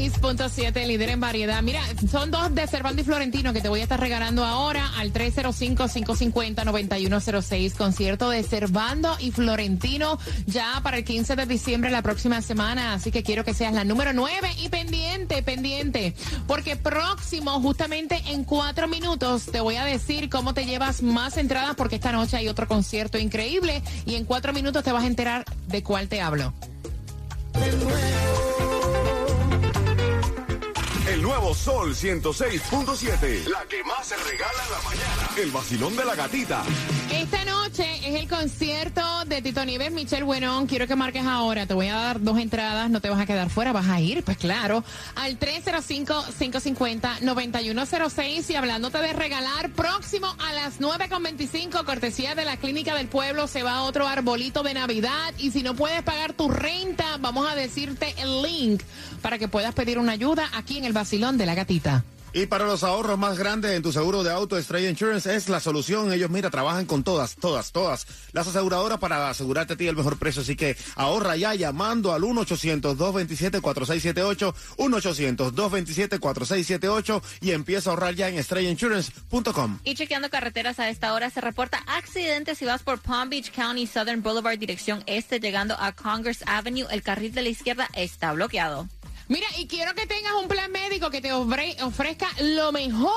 106.7, líder en variedad. Mira, son dos de Cervando y Florentino que te voy a estar regalando ahora al 305-550-9106. Concierto de Cervando y Florentino ya para el 15 de diciembre la próxima semana. Así que quiero que seas la número 9 y pendiente, pendiente. Porque próximo, justamente en cuatro minutos, te voy a decir cómo te llevas más entradas porque esta noche hay otro concierto increíble y en cuatro minutos te vas a enterar de cuál te hablo. Sol 106.7. La que más se regala en la mañana. El vacilón de la gatita. Esta noche es el concierto de Tito Nieves, Michelle Buenón. Quiero que marques ahora. Te voy a dar dos entradas. No te vas a quedar fuera. Vas a ir, pues claro, al 305-550-9106. Y hablándote de regalar, próximo a las 9.25, cortesía de la Clínica del Pueblo, se va otro arbolito de Navidad. Y si no puedes pagar tu renta, vamos a decirte el link para que puedas pedir una ayuda aquí en el vacilón de la gatita. Y para los ahorros más grandes en tu seguro de auto, Stray Insurance es la solución. Ellos, mira, trabajan con todas, todas, todas las aseguradoras para asegurarte a ti el mejor precio. Así que ahorra ya llamando al 1-800-227-4678, 1-800-227-4678 y empieza a ahorrar ya en StrayInsurance.com. Y chequeando carreteras a esta hora se reporta accidentes si vas por Palm Beach County Southern Boulevard dirección este llegando a Congress Avenue. El carril de la izquierda está bloqueado. Mira, y quiero que tengas un plan médico que te ofre- ofrezca lo mejor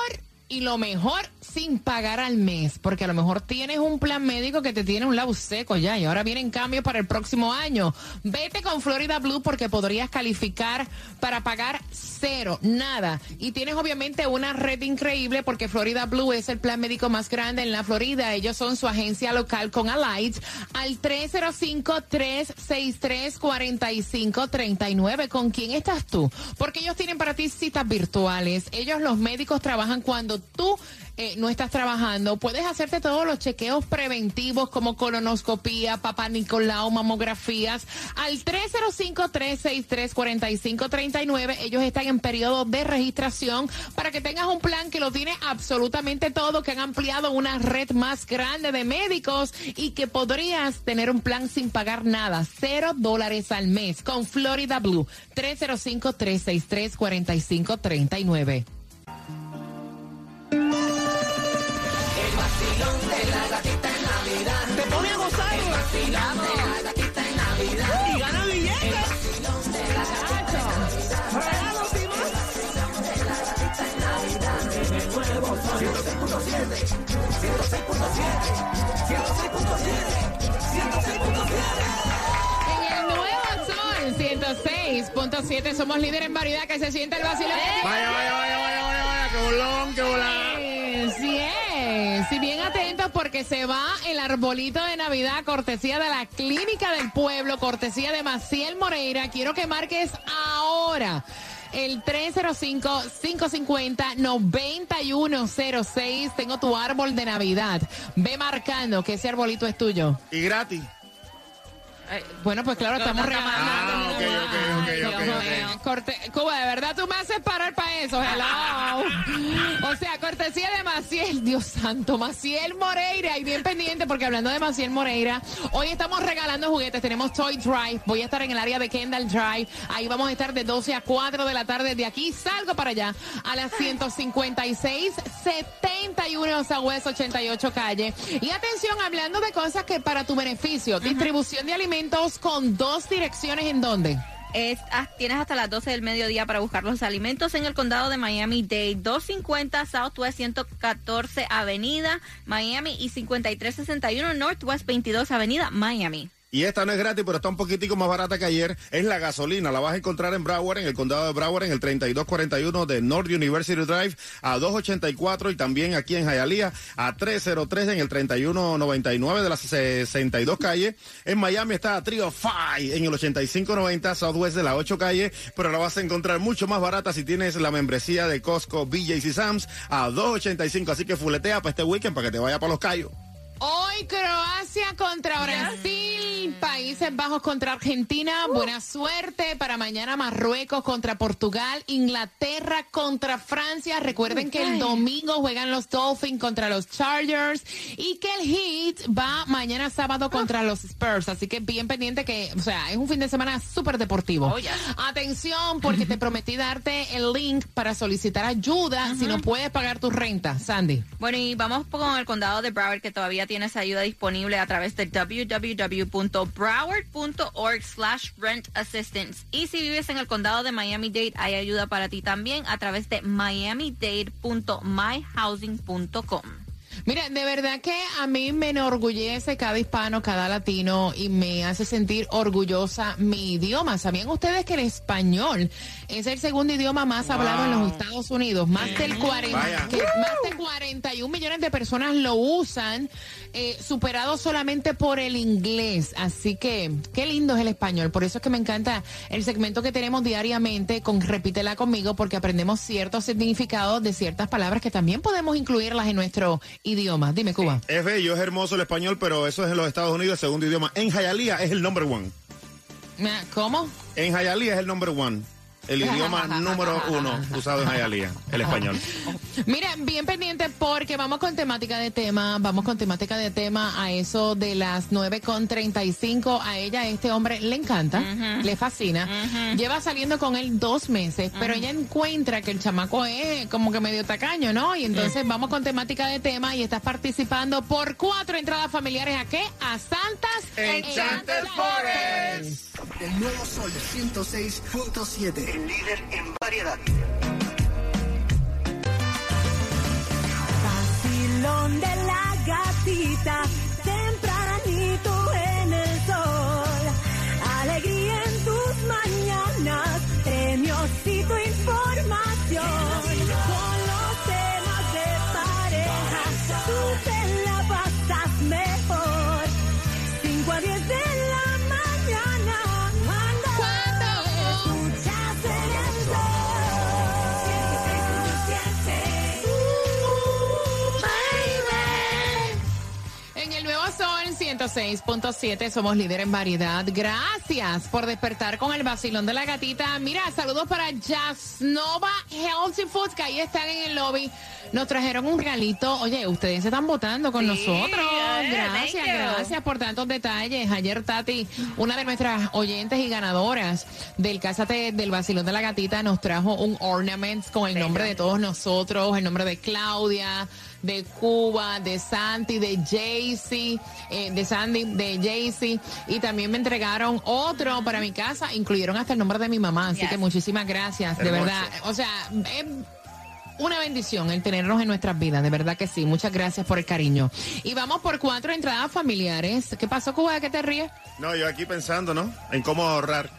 y lo mejor sin pagar al mes, porque a lo mejor tienes un plan médico que te tiene un lado seco ya y ahora vienen cambios para el próximo año. Vete con Florida Blue porque podrías calificar para pagar cero, nada. Y tienes obviamente una red increíble porque Florida Blue es el plan médico más grande en la Florida. Ellos son su agencia local con Alight al 305-363-4539. ¿Con quién estás tú? Porque ellos tienen para ti citas virtuales. Ellos, los médicos, trabajan cuando tú eh, no estás trabajando. Puedes hacerte todos los chequeos preventivos como colonoscopía, papá Nicolau, mamografías al 305-363-4539. Ellos están en periodo de registración para que tengas un plan que lo tiene absolutamente todo, que han ampliado una red más grande de médicos y que podrías tener un plan sin pagar nada, cero dólares al mes con Florida Blue 305-363-4539. Te pone a gozar. Y gana billetes. Regalos y más. En el nuevo Sol 106.7 somos líderes en variedad que se siente el vacilón. Vaya, vaya, vaya, qué bolón, qué bolón. Sí es. Si bien atentos porque se va el arbolito de Navidad, cortesía de la Clínica del Pueblo, cortesía de Maciel Moreira. Quiero que marques ahora. El 305-550-9106. Tengo tu árbol de Navidad. Ve marcando que ese arbolito es tuyo. Y gratis. Eh, bueno, pues claro, estamos no, no, regalando. Ah, ok, ok, Ay, ok, Dios ok, mío. ok. Corte- Cuba, de verdad tú me haces parar para eso, hello. O sea, cortesía de Maciel, Dios santo, Maciel Moreira. Y bien pendiente, porque hablando de Maciel Moreira, hoy estamos regalando juguetes. Tenemos Toy Drive. Voy a estar en el área de Kendall Drive. Ahí vamos a estar de 12 a 4 de la tarde. De aquí salgo para allá a las 156, 71 Southwest 88 calle. Y atención, hablando de cosas que para tu beneficio, distribución de alimentos con dos direcciones en dónde. Es- ah, tienes hasta las 12 del mediodía para buscar los alimentos en el condado de Miami-Dade, 250 Southwest 114 Avenida, Miami y 5361 Northwest 22 Avenida, Miami. Y esta no es gratis, pero está un poquitico más barata que ayer. Es la gasolina. La vas a encontrar en Broward, en el condado de Broward, en el 3241 de North University Drive, a 284 y también aquí en Hialeah, a 303 en el 3199 de las 62 calle. En Miami está a Trio Five en el 8590 Southwest de la 8 calle, pero la vas a encontrar mucho más barata si tienes la membresía de Costco, BJ's y Sam's a 285. Así que fuletea para este weekend para que te vaya para los callos. Hoy Croacia contra Brasil, Países Bajos contra Argentina, buena suerte para mañana Marruecos contra Portugal, Inglaterra contra Francia, recuerden que el domingo juegan los Dolphins contra los Chargers y que el Heat va mañana sábado contra los Spurs, así que bien pendiente que, o sea, es un fin de semana súper deportivo. Oh, yes. Atención porque te prometí darte el link para solicitar ayuda si no puedes pagar tu renta, Sandy. Bueno, y vamos con el condado de Broward, que todavía tienes ayuda disponible a través de www.broward.org slash rent assistance. Y si vives en el condado de Miami-Dade, hay ayuda para ti también a través de miamidade.myhousing.com. Mira, de verdad que a mí me enorgullece cada hispano, cada latino y me hace sentir orgullosa mi idioma. ¿Sabían ustedes que el español es el segundo idioma más hablado en los Estados Unidos? Más del 40, Vaya. que más de 41 millones de personas lo usan, eh, superado solamente por el inglés. Así que qué lindo es el español. Por eso es que me encanta el segmento que tenemos diariamente con Repítela conmigo porque aprendemos ciertos significados de ciertas palabras que también podemos incluirlas en nuestro idioma. Dime, Cuba. Es bello, es hermoso el español, pero eso es en los Estados Unidos, el segundo idioma. En Hialeah es el number one. Ah, ¿Cómo? En Hialeah es el number one. El idioma número uno usado en Hialeah, el español. Mira, bien pendiente porque vamos con temática de tema, vamos con temática de tema a eso de las 9.35. A ella, este hombre le encanta, le fascina. Lleva saliendo con él dos meses, pero ella encuentra que el chamaco es como que medio tacaño, ¿no? Y entonces vamos con temática de tema y estás participando por cuatro entradas familiares a qué? A Santas Enchanted Forest. El nuevo Sol 106.7. El líder en variedad. Vacilón de la gatita, 106.7 somos líder en variedad. Gracias por despertar con el vacilón de la gatita. Mira, saludos para Jasnova Healthy Foods, que ahí están en el lobby. Nos trajeron un regalito. Oye, ustedes se están votando con Sí, nosotros. Gracias, gracias por tantos detalles. Ayer Tati, una de nuestras oyentes y ganadoras del Cásate del Vacilón de la Gatita, nos trajo un ornament con el nombre de todos nosotros, el nombre de Claudia, de Cuba, de Santi, de Jaycee, eh, de Sandy, de Jaycee, y también me entregaron otro para mi casa, incluyeron hasta el nombre de mi mamá, así Yes. que muchísimas gracias, de verdad. O sea, es una bendición el tenernos en nuestras vidas, de verdad que sí. Muchas gracias por el cariño. Y vamos por cuatro entradas familiares. ¿Qué pasó, Cuba? ¿De qué te ríes? No, yo aquí pensando, ¿no? En cómo ahorrar.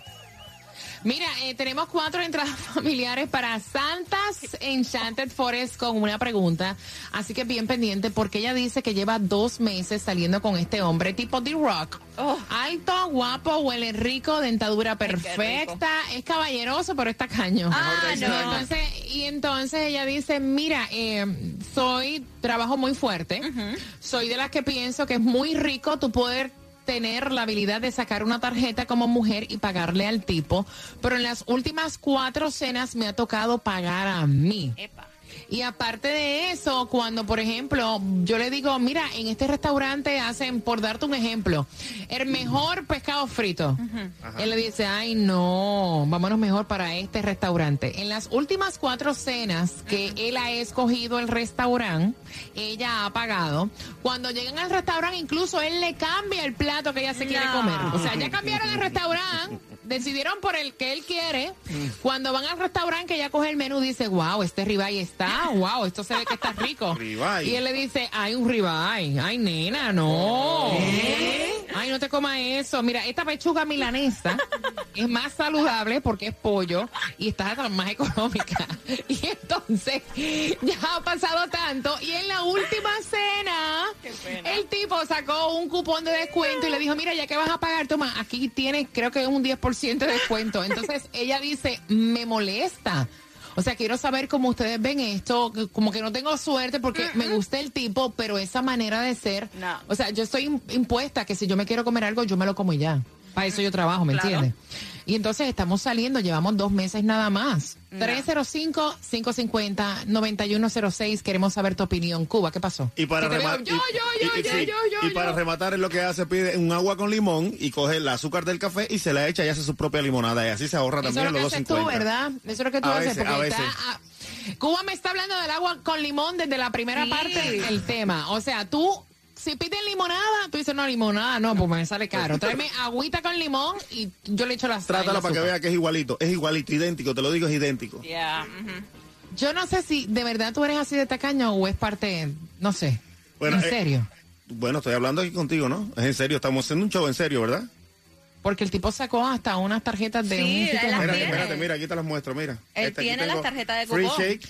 Mira, eh, tenemos cuatro entradas familiares para Santas Enchanted Forest con una pregunta. Así que bien pendiente porque ella dice que lleva dos meses saliendo con este hombre tipo D-Rock. Oh. Alto, guapo, huele rico, dentadura perfecta, es caballeroso, pero está caño. Ah, no. Entonces, y entonces ella dice, mira, eh, soy, trabajo muy fuerte, soy de las que pienso que es muy rico tú poder tener la habilidad de sacar una tarjeta como mujer y pagarle al tipo, pero en las últimas cuatro cenas me ha tocado pagar a mí. Epa. Y aparte de eso, cuando, por ejemplo, yo le digo, mira, en este restaurante hacen, por darte un ejemplo, el mejor pescado frito. Él le dice, ay, no, vámonos mejor para este restaurante. En las últimas cuatro cenas que él ha escogido el restaurante, ella ha pagado. Cuando llegan al restaurante, incluso él le cambia el plato que ella se quiere comer. O sea, ya cambiaron el restaurante. Decidieron por el que él quiere. Cuando van al restaurante que ella coge el menú, dice, wow, este ribeye está, wow, esto se ve que está rico. Y él le dice, hay un ribeye. Ay, nena, no. Ay, no te comas eso. Mira, esta pechuga milanesa es más saludable porque es pollo y está más económica. Y entonces, ya ha pasado tanto. Y en la última cena, el tipo sacó un cupón de descuento y le dijo, mira, ya que vas a pagar, toma, aquí tienes, creo que un 10% de descuento. Entonces, ella dice, me molesta. O sea, quiero saber cómo ustedes ven esto, como que no tengo suerte porque me gusta el tipo, pero esa manera de ser, No. o sea, yo estoy im- impuesta que si yo me quiero comer algo, yo me lo como y ya. Para eso yo trabajo, ¿me Claro. entiendes? Y entonces estamos saliendo, llevamos dos meses nada más. 305-550-9106, queremos saber tu opinión. Cuba, ¿qué pasó? Y para, rematar, yo, yo, yo, y, yo, sí, yo, yo, y para yo. rematar es lo que hace, pide un agua con limón y coge el azúcar del café y se la echa y hace su propia limonada y así se ahorra Eso también lo que los haces tú, 2.50. ¿verdad? Eso es lo que tú A haces. veces, porque a está- veces. ah, Cuba me está hablando del agua con limón desde la primera Sí. parte del tema. O sea, tú, si pides limonada, tú dices, no, limonada, no, pues me sale caro. Tráeme agüita con limón y yo le echo las Trátala el para que vea que es igualito, es igualito, idéntico, te lo digo, es idéntico. Yeah, ujú. Yo no sé si de verdad tú eres así de tacaño o es parte, no sé. Bueno, en eh, serio. Bueno, estoy hablando aquí contigo, ¿no? Es en serio, estamos haciendo un show en serio, ¿verdad? Porque el tipo sacó hasta unas tarjetas de Sí, un sitio las de- Espérate, tiene. espérate, mira, aquí te las muestro, mira. Él Este, tiene las tarjetas de Free cupón. shake.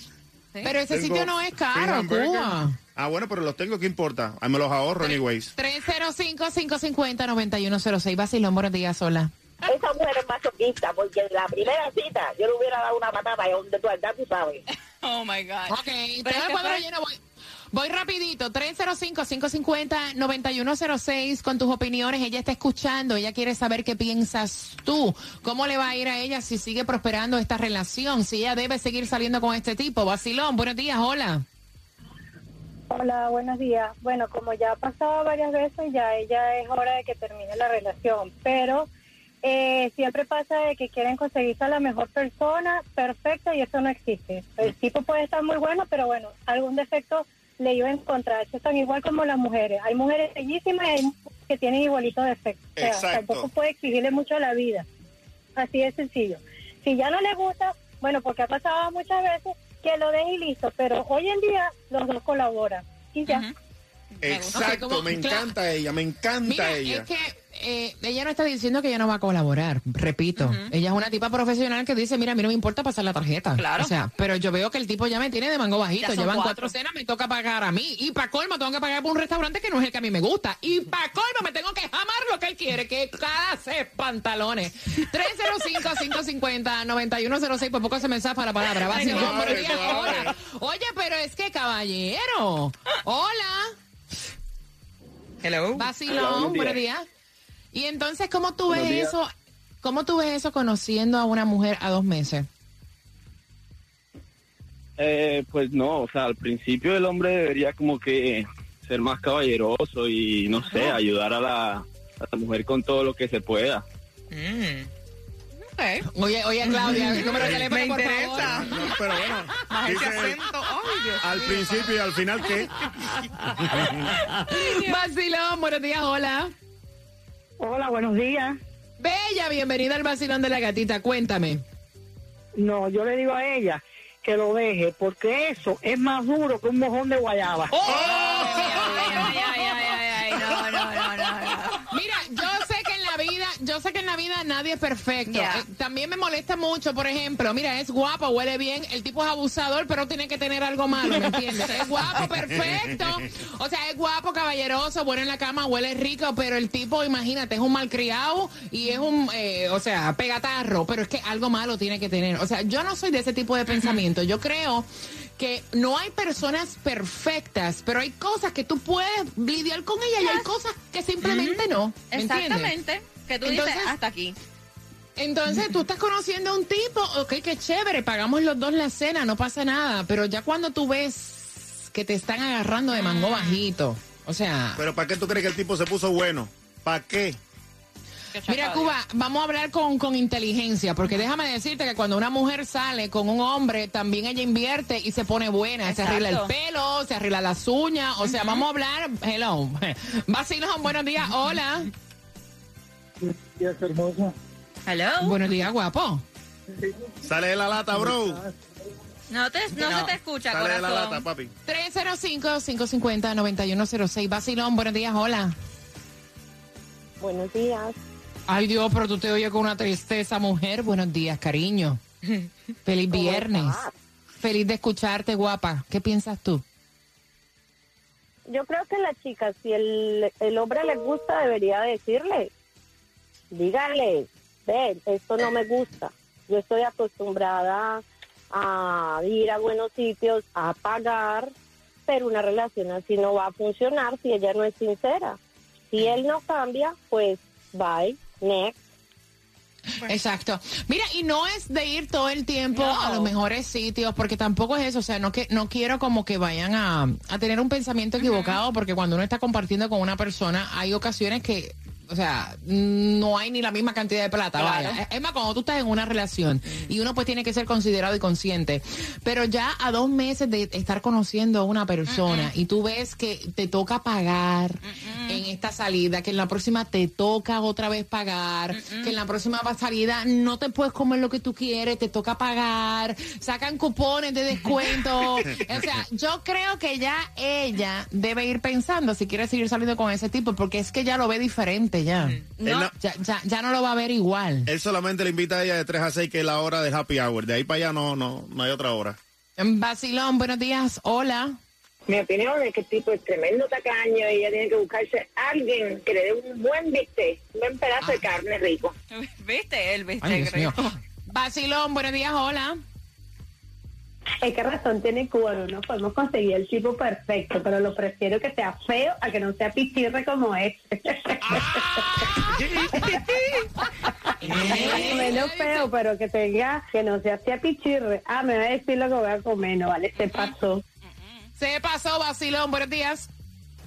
Pero ese tengo sitio no es free caro. Cuba. Ah, bueno, pero los tengo, ¿qué importa? Ahí me los ahorro, anyways. 305-550-9106. Vacilón, buenos días, hola. Esa mujer es masoquista, porque en la primera cita yo le hubiera dado una patada y donde tú andas, tú sabes. Oh my God. Ok, Pero el cuadro lleno. Voy, voy rapidito. 305-550-9106 con tus opiniones. Ella está escuchando. Ella quiere saber qué piensas tú. ¿Cómo le va a ir a ella si sigue prosperando esta relación? Si ella debe seguir saliendo con este tipo. Vacilón, buenos días, hola. Hola, buenos días. Bueno, como ya ha pasado varias veces, ya ella es hora de que termine la relación, pero eh, siempre pasa de que quieren conseguirse a la mejor persona perfecta y eso no existe. El tipo puede estar muy bueno, pero bueno, algún defecto le iba a encontrar. Eso están igual como las mujeres. Hay mujeres bellísimas y hay mujeres que tienen igualitos defectos. O sea, Exacto. tampoco puede exigirle mucho a la vida. Así de sencillo. Si ya no le gusta, bueno, porque ha pasado muchas veces que lo deje y listo, pero hoy en día los dos colaboran y ya. Exacto, me encanta ella, me encanta Mira, ella. es que eh, ella no está diciendo que ella no va a colaborar, repito. Ella es una tipa profesional que dice, mira, a mí no me importa pasar la tarjeta. Claro. O sea, pero yo veo que el tipo ya me tiene de mango bajito. Llevan cuatro. cuatro cenas, me toca pagar a mí. Y para colmo tengo que pagar por un restaurante que no es el que a mí me gusta. Y para colmo me tengo que jamar lo que él quiere, que es cada seis pantalones. 305-550-9106, por poco se me zafa la palabra. Ay, no. Vacilón, buenos días, hola. Oye, pero es que caballero. Hola. Hello. Vacilón, buenos días. Y entonces, ¿cómo tú ves días. eso? ¿Cómo tú ves eso conociendo a una mujer a dos meses? Eh, pues no, o sea, al principio el hombre debería como que ser más caballeroso y no sé, ayudar a la, a la mujer con todo lo que se pueda. Ok. Oye, oye, Claudia, el número de teléfono, Me por interesa. favor. No, pero bueno, Más ese dice, acento. Ay, Dios al mío. principio y al final, ¿qué? Vacilón, buenos días, hola. Hola, buenos días. Bella, bienvenida al Vacilón de la Gatita, cuéntame. No, yo le digo a ella que lo deje, porque eso es más duro que un mojón de guayaba. ¡Oh! Ay, ay, ay, ay, ay, ay, no, no, no, no, no. Mira, yo sé que en la vida, yo sé que en la vida nadie es perfecto. Eh, también me molesta mucho, por ejemplo, mira, es guapo, huele bien, el tipo es abusador, pero tiene que tener algo malo, ¿me entiendes? Es guapo, perfecto. O sea, es guapo, caballeroso, bueno en la cama, huele rico, pero el tipo, imagínate, es un malcriado y es un, eh, o sea, pegatarro, pero es que algo malo tiene que tener. O sea, yo no soy de ese tipo de pensamiento. Yo creo que no hay personas perfectas, pero hay cosas que tú puedes lidiar con ellas y hay cosas que simplemente no. ¿me entiendes? Exactamente. Que tú dices Entonces- hasta aquí. Entonces tú estás conociendo a un tipo, ok, qué chévere, pagamos los dos la cena, no pasa nada, pero ya cuando tú ves que te están agarrando de mango bajito, o sea, Pero ¿para qué tú crees que el tipo se puso bueno? ¿Para qué? Mira, Cuba, vamos a hablar con, con inteligencia, porque déjame decirte que cuando una mujer sale con un hombre, también ella invierte y se pone buena. Se arregla el pelo, se arregla las uñas. O sea, vamos a hablar. Hello. Vacilón, buenos días. Hola. días, hermosa. Hello. Buenos días, guapo. Sale de la lata, bro. No, te, no, se te escucha, Sale de la lata, papi. 305-550-9106. Vacilón, buenos días. Hola. Buenos días. Ay, Dios, pero tú te oyes con una tristeza, mujer. Buenos días, cariño. Feliz ¿Cómo viernes. estás? Feliz de escucharte, guapa. ¿Qué piensas tú? Yo creo que la chica, si el, el hombre le gusta, debería decirle. Dígale, ven, esto no me gusta. Yo estoy acostumbrada a ir a buenos sitios, a pagar, pero una relación así no va a funcionar si ella no es sincera. Si él no cambia, pues bye, next. Exacto. Mira, y no es de ir todo el tiempo No. a los mejores sitios, porque tampoco es eso. O sea, no que no quiero como que vayan a, a tener un pensamiento equivocado, porque cuando uno está compartiendo con una persona, hay ocasiones que, o sea, no hay ni la misma cantidad de plata. Claro. Vaya. Es más, cuando tú estás en una relación y uno pues tiene que ser considerado y consciente. Pero ya a dos meses de estar conociendo a una persona y tú ves que te toca pagar en esta salida, que en la próxima te toca otra vez pagar, que en la próxima salida no te puedes comer lo que tú quieres, te toca pagar, sacan cupones de descuento. o sea, yo creo que ya ella debe ir pensando si quiere seguir saliendo con ese tipo, porque es que ya lo ve diferente ya. Él no- Ya, ya, ya no lo va a ver igual. Él solamente le invita a ella de 3 a 6, que es la hora del happy hour. De ahí para allá no, no, no hay otra hora. Vacilón, buenos días. Hola. Mi opinión es que el tipo es tremendo tacaño y ella tiene que buscarse a alguien que le dé un buen bistec, un buen pedazo de carne rico. ¿Viste? El viste. Ay, Dios mío. rico. Vacilón, buenos días. Hola. Es que razón tiene Cuba, no podemos conseguir el tipo perfecto, pero lo prefiero que sea feo a que no sea pichirre como es. Menos feo, pero que tenga, que no sea sea pichirre. Ah, me va a decir lo que voy a comer, no vale, se pasó. Se pasó, Vacilón, buenos días.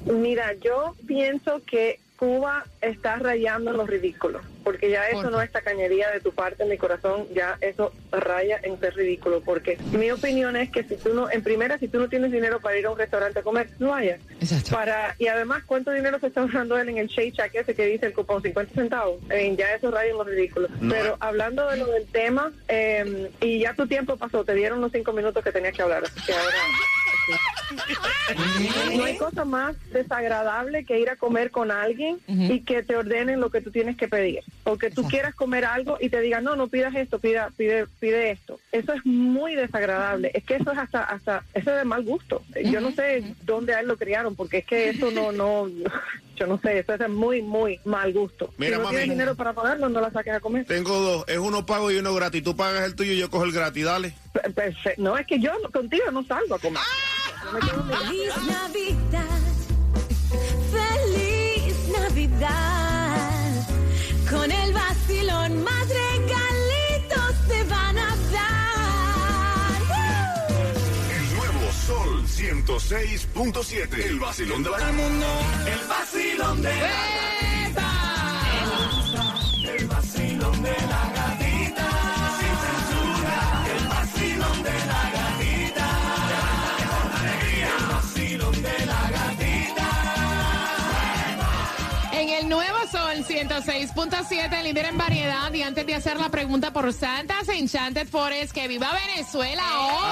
Mira, yo pienso que Cuba está rayando en lo ridículo, porque ya eso ¿Por no es tacañería de tu parte, en mi corazón, ya eso raya en ser ridículo, porque mi opinión es que si tú no, en primera, si tú no tienes dinero para ir a un restaurante a comer, no vayas. Exacto. Para, y además, ¿cuánto dinero se está ahorrando él en el Shake Shack ese que dice el cupón 50 centavos? Eh, ya eso raya en lo ridículo. No. Pero hablando de lo del tema, eh, y ya tu tiempo pasó, te dieron los cinco minutos que tenías que hablar, así que ahora... No hay cosa más desagradable que ir a comer con alguien y que te ordenen lo que tú tienes que pedir. O que tú quieras comer algo y te digan, no, no pidas esto, pida, pide, pide esto. Eso es muy desagradable. Es que eso es hasta, hasta, eso es de mal gusto. Yo no sé dónde a él lo criaron, porque es que eso no, no, yo no sé, eso es de muy, muy mal gusto. Mira, si no mami. tienes dinero para pagarlo, no la saques a comer. Tengo dos. Es uno pago y uno gratis. Tú pagas el tuyo y yo cojo el gratis. Dale. Pe- perfecto. No, es que yo contigo no salgo a comer. Mirando. Feliz Navidad, feliz Navidad. Con el vacilón más regalitos te van a dar. El nuevo Sol 106.7. El vacilón de la mundo. El vacilón de El 106.7, líder en variedad. Y antes de hacer la pregunta por Santas Enchanted Forest, que viva Venezuela.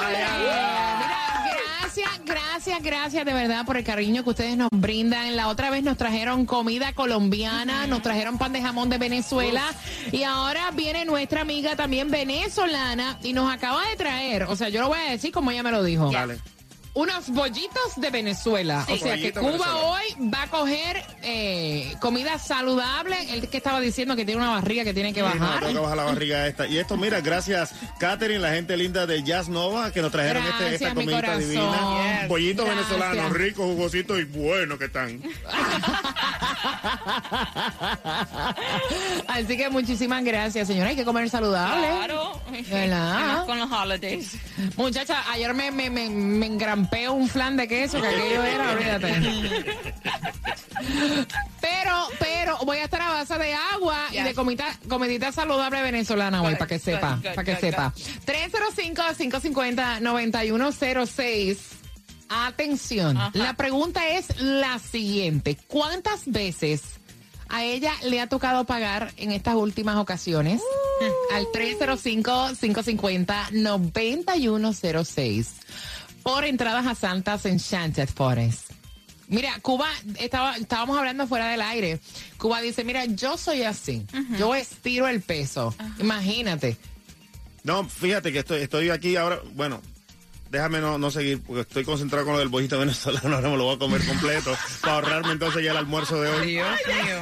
Mira, gracias, gracias, gracias de verdad por el cariño que ustedes nos brindan. La otra vez nos trajeron comida colombiana, nos trajeron pan de jamón de Venezuela. Y ahora viene nuestra amiga también venezolana y nos acaba de traer, o sea, yo lo voy a decir como ella me lo dijo. Dale. Unos bollitos de Venezuela. Sí. O sea que Cuba Venezuela. hoy va a coger eh, comida saludable. El que estaba diciendo que tiene una barriga que tiene que Sí, no, bajar. tengo que bajar la barriga esta. Y esto, mira, gracias, Catherine, la gente linda de Jazz Nova, que nos trajeron este, esta corazón. divina. Yes. Bollitos Gracias. venezolanos, ricos, jugositos y buenos que están. Así que muchísimas gracias, señora. Hay que comer saludable. Claro. Con los holidays. Muchacha, ayer me, me, me, me engrampeo un flan de queso, que aquello era, olvídate. Pero, pero voy a estar a base de agua y de comida, comidita saludable venezolana hoy, para que sepa, para que sepa. 305-550-9106. Atención, la pregunta es la siguiente. ¿Cuántas veces a ella le ha tocado pagar en estas últimas ocasiones? Al 305-550-9106 por entradas a Santas Enchanted Forest. Mira, Cuba, estaba, estábamos hablando fuera del aire. Cuba dice, mira, yo soy así. Yo estiro el peso. Imagínate. No, fíjate que estoy, estoy aquí ahora, bueno, déjame no, no seguir, porque estoy concentrado con lo del bollito venezolano, ahora me lo voy a comer completo, para ahorrarme entonces ya el almuerzo de hoy. Dios mío.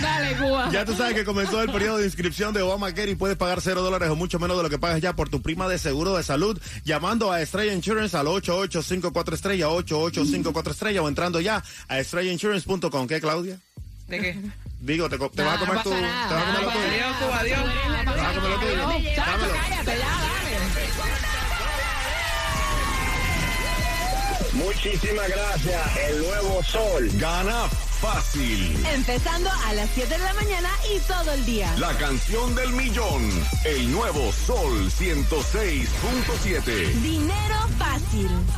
Dale, Cuba. Ya tú sabes que comenzó el periodo de inscripción de Obamacare y puedes pagar cero dólares o mucho menos de lo que pagas ya por tu prima de seguro de salud llamando a Estrella Insurance al 8854 estrella 8854 estrella o entrando ya a estrellainsurance.com. ¿Qué, Claudia? ¿De qué? Digo, te, vas a comer tu... Te vas a comer lo tuyo. Adiós, Cuba, adiós. Te vas a comer lo tuyo. Dámelo. Muchísimas gracias. El nuevo sol. Gana fácil. Empezando a las 7 de la mañana y todo el día. La canción del millón. El nuevo Sol 106.7. Dinero fácil.